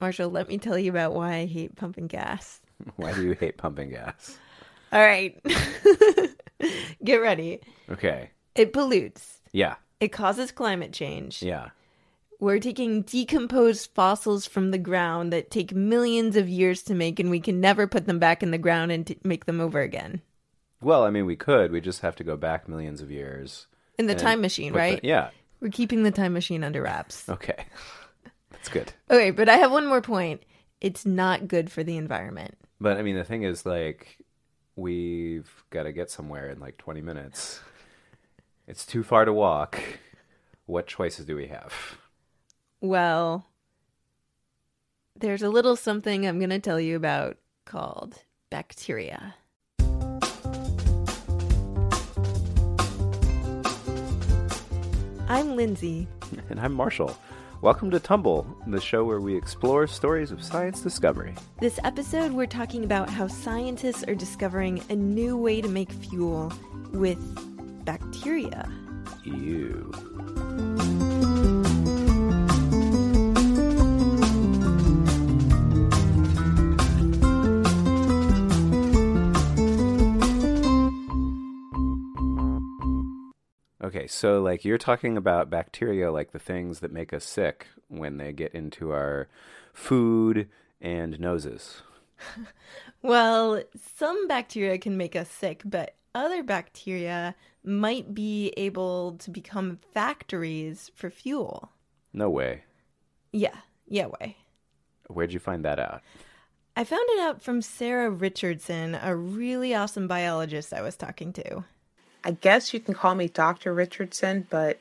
Marshall, let me tell you about why I hate pumping gas. Why do you hate pumping gas? All right. Get ready. Okay. It pollutes. Yeah. It causes climate change. Yeah. We're taking decomposed fossils from the ground that take millions of years to make, and we can never put them back in the ground and t- make them over again. Well, I mean, we could. We just have to go back millions of years. In the time machine, put the- right? yeah. We're keeping the time machine under wraps. Okay. That's good. Okay, but I have one more point. It's not good for the environment. But I mean, the thing is, like, we've got to get somewhere in like 20 minutes. It's too far to walk. What choices do we have? Well, there's a little something I'm going to tell you about called bacteria. I'm Lindsay. And I'm Marshall. Welcome to Tumble, the show where we explore stories of science discovery. This episode, we're talking about how scientists are discovering a new way to make fuel with bacteria. You. So like you're talking about bacteria, like the things that make us sick when they get into our food and noses. Well, some bacteria can make us sick, but other bacteria might be able to become factories for fuel. No way. Yeah, yeah, way. Where'd you find that out? I found it out from Sarah Richardson, a really awesome biologist I was talking to. I guess you can call me Dr. Richardson, but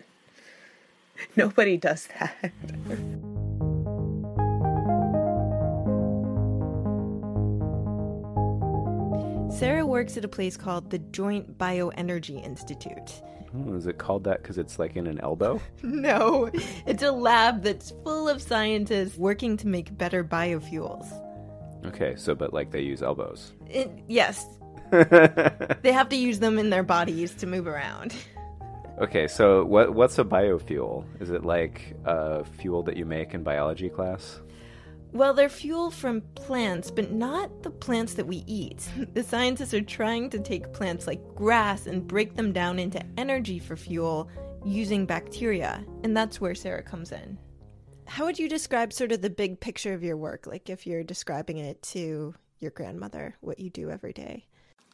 nobody does that. Sarah works at a place called the Joint Bioenergy Institute. Oh, is it called that because it's like in an elbow? No, it's a lab that's full of scientists working to make better biofuels. Okay, so but like they use elbows. It, yes, they have to use them in their bodies to move around. Okay, so what what's a biofuel? Is it like a fuel that you make in biology class? Well, they're fuel from plants, but not the plants that we eat. The scientists are trying to take plants like grass and break them down into energy for fuel using bacteria, and that's where Sarah comes in. How would you describe sort of the big picture of your work, like if you're describing it to your grandmother, what you do every day?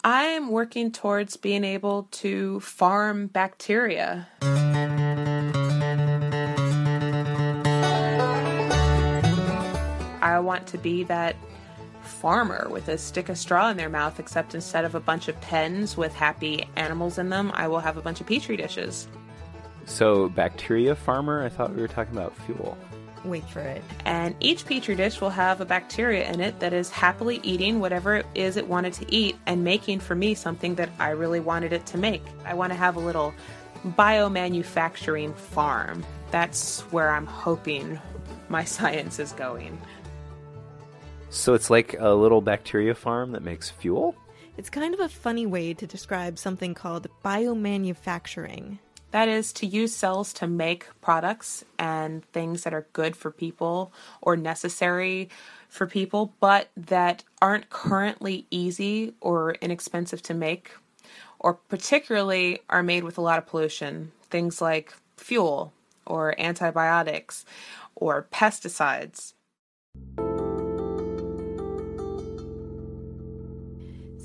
I'm working towards being able to farm bacteria. I want to be that farmer with a stick of straw in their mouth, except instead of a bunch of pens with happy animals in them, I will have a bunch of petri dishes. So bacteria farmer? I thought we were talking about fuel. Wait for it. And each petri dish will have a bacteria in it that is happily eating whatever it is it wanted to eat and making for me something that I really wanted it to make. I want to have a little biomanufacturing farm. That's where I'm hoping my science is going. So it's like a little bacteria farm that makes fuel? It's kind of a funny way to describe something called biomanufacturing. That is to use cells to make products and things that are good for people or necessary for people, but that aren't currently easy or inexpensive to make, or particularly are made with a lot of pollution. Things like fuel or antibiotics or pesticides.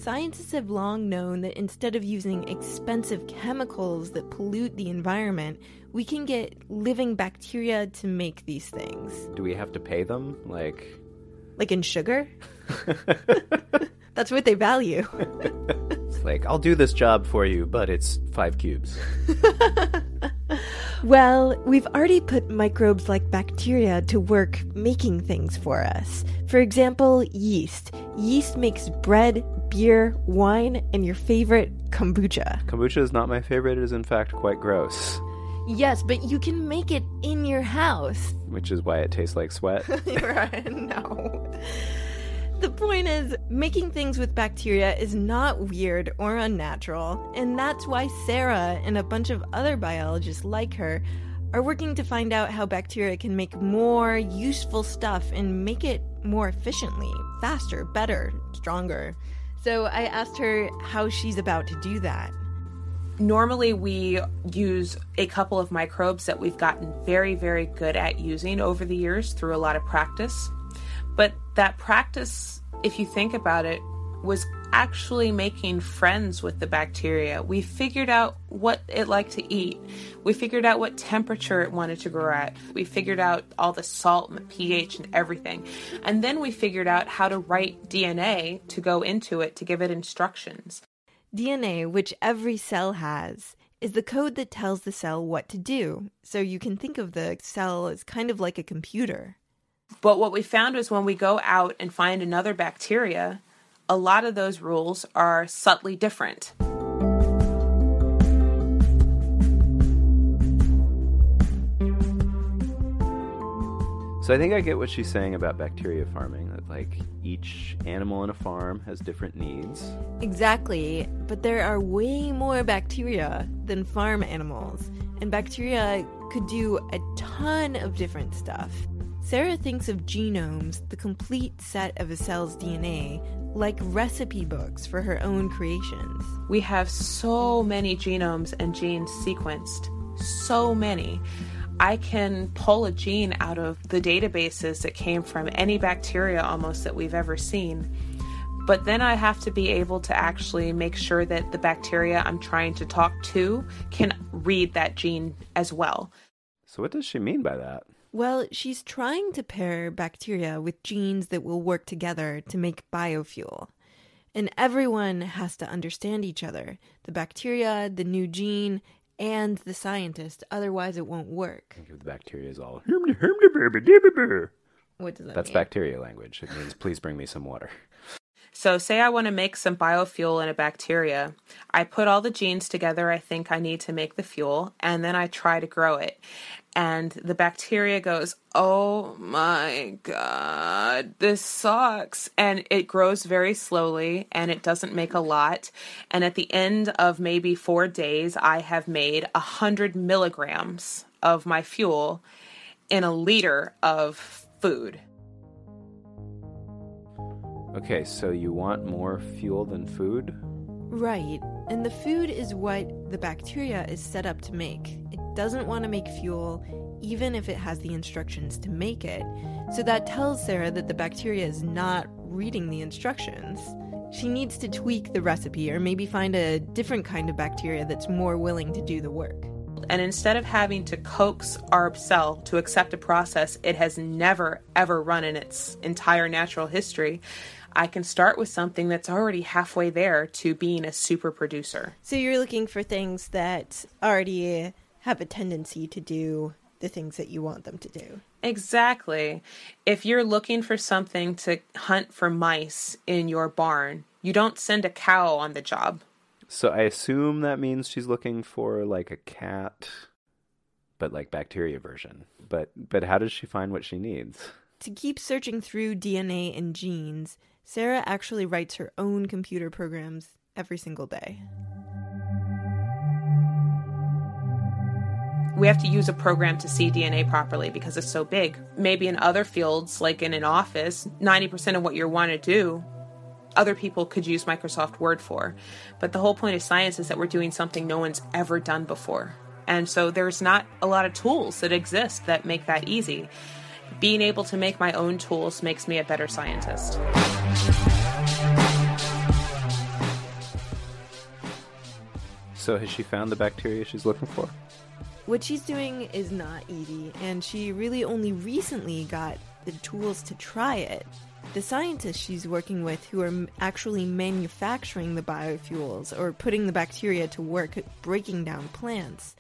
Scientists have long known that instead of using expensive chemicals that pollute the environment, we can get living bacteria to make these things. Do we have to pay them? Like Like in sugar? That's what they value. it's like I'll do this job for you, but it's 5 cubes. Well, we've already put microbes like bacteria to work making things for us. For example, yeast. Yeast makes bread, beer, wine, and your favorite kombucha. Kombucha is not my favorite. It is in fact quite gross, Yes, but you can make it in your house. which is why it tastes like sweat. right? No. The point is, making things with bacteria is not weird or unnatural, and that's why Sarah and a bunch of other biologists like her are working to find out how bacteria can make more useful stuff and make it more efficiently, faster, better, stronger. So I asked her how she's about to do that. Normally, we use a couple of microbes that we've gotten very, very good at using over the years through a lot of practice. But that practice, if you think about it, was actually making friends with the bacteria. We figured out what it liked to eat. We figured out what temperature it wanted to grow at. We figured out all the salt and the pH and everything. And then we figured out how to write DNA to go into it to give it instructions. DNA, which every cell has, is the code that tells the cell what to do. So you can think of the cell as kind of like a computer. But what we found was when we go out and find another bacteria, a lot of those rules are subtly different. So I think I get what she's saying about bacteria farming. That like each animal in a farm has different needs. Exactly, but there are way more bacteria than farm animals, and bacteria could do a ton of different stuff. Sarah thinks of genomes, the complete set of a cell's DNA, like recipe books for her own creations. We have so many genomes and genes sequenced, so many. I can pull a gene out of the databases that came from any bacteria almost that we've ever seen. But then I have to be able to actually make sure that the bacteria I'm trying to talk to can read that gene as well. So what does she mean by that? Well, she's trying to pair bacteria with genes that will work together to make biofuel. And everyone has to understand each other the bacteria, the new gene, and the scientist. Otherwise, it won't work. Think of the bacteria as all. What does that mean? That's mean? bacteria language. It means please bring me some water. So, say I want to make some biofuel in a bacteria. I put all the genes together I think I need to make the fuel, and then I try to grow it. And the bacteria goes, Oh my God, this sucks. And it grows very slowly and it doesn't make a lot. And at the end of maybe four days, I have made a hundred milligrams of my fuel in a liter of food. Okay, so you want more fuel than food? Right. And the food is what the bacteria is set up to make. It doesn't want to make fuel, even if it has the instructions to make it. So that tells Sarah that the bacteria is not reading the instructions. She needs to tweak the recipe or maybe find a different kind of bacteria that's more willing to do the work. And instead of having to coax our cell to accept a process it has never, ever run in its entire natural history, I can start with something that's already halfway there to being a super producer. So you're looking for things that already have a tendency to do the things that you want them to do. Exactly. If you're looking for something to hunt for mice in your barn, you don't send a cow on the job. So I assume that means she's looking for like a cat, but like bacteria version. But but how does she find what she needs? To keep searching through DNA and genes, Sarah actually writes her own computer programs every single day. we have to use a program to see DNA properly because it's so big. Maybe in other fields, like in an office, 90% of what you want to do, other people could use Microsoft Word for. But the whole point of science is that we're doing something no one's ever done before. And so there's not a lot of tools that exist that make that easy. Being able to make my own tools makes me a better scientist. So has she found the bacteria she's looking for? What she's doing is not easy, and she really only recently got the tools to try it. The scientists she's working with who are actually manufacturing the biofuels or putting the bacteria to work breaking down plants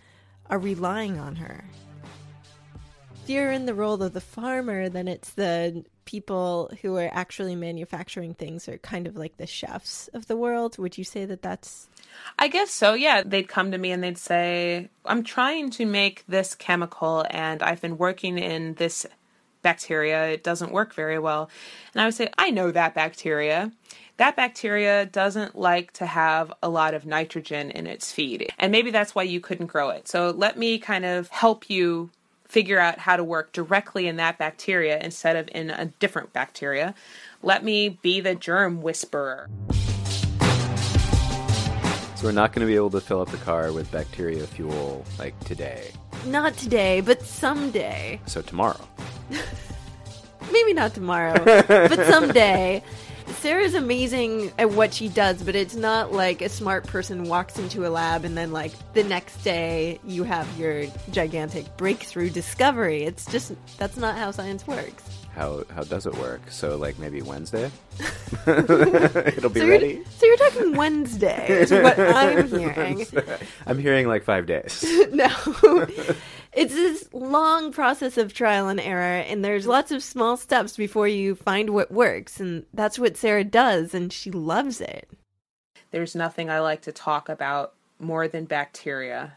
are relying on her. If you're in the role of the farmer, then it's the people who are actually manufacturing things are kind of like the chefs of the world. Would you say that that's I guess so, yeah. They'd come to me and they'd say, I'm trying to make this chemical and I've been working in this bacteria. It doesn't work very well. And I would say, I know that bacteria. That bacteria doesn't like to have a lot of nitrogen in its feed. And maybe that's why you couldn't grow it. So let me kind of help you figure out how to work directly in that bacteria instead of in a different bacteria. Let me be the germ whisperer. So we're not going to be able to fill up the car with bacteria fuel like today. Not today, but someday. So tomorrow. Maybe not tomorrow, but someday. Sarah's amazing at what she does, but it's not like a smart person walks into a lab and then, like, the next day you have your gigantic breakthrough discovery. It's just, that's not how science works. How how does it work? So like maybe Wednesday, it'll be so ready. So you're talking Wednesday, is what I'm hearing. I'm hearing like five days. no. It's this long process of trial and error, and there's lots of small steps before you find what works, and that's what Sarah does, and she loves it. There's nothing I like to talk about more than bacteria.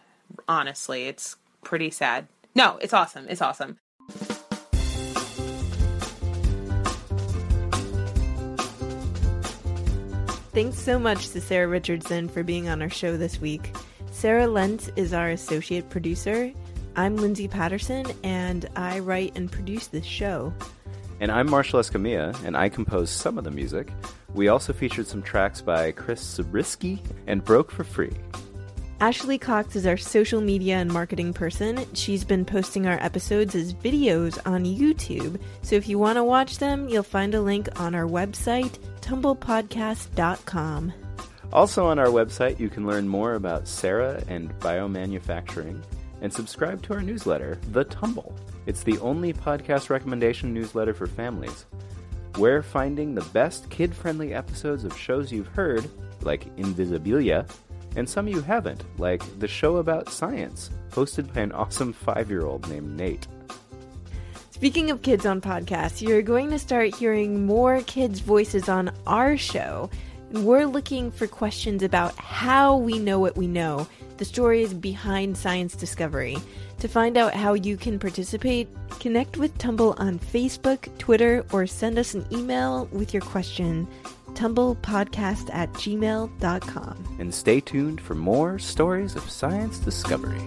Honestly, it's pretty sad. No, it's awesome. It's awesome. Thanks so much to Sarah Richardson for being on our show this week. Sarah Lentz is our associate producer. I'm Lindsay Patterson, and I write and produce this show. And I'm Marshall Escamilla, and I compose some of the music. We also featured some tracks by Chris Zabriskie and Broke for Free. Ashley Cox is our social media and marketing person. She's been posting our episodes as videos on YouTube. So if you want to watch them, you'll find a link on our website, tumblepodcast.com. Also on our website, you can learn more about Sarah and biomanufacturing and subscribe to our newsletter, The Tumble. It's the only podcast recommendation newsletter for families. We're finding the best kid friendly episodes of shows you've heard, like Invisibilia, and some you haven't, like the show about science, hosted by an awesome five year old named Nate. Speaking of kids on podcasts, you're going to start hearing more kids' voices on our show. We're looking for questions about how we know what we know, the stories behind science discovery. To find out how you can participate, connect with Tumble on Facebook, Twitter, or send us an email with your question, tumblepodcast at gmail.com. And stay tuned for more stories of science discovery.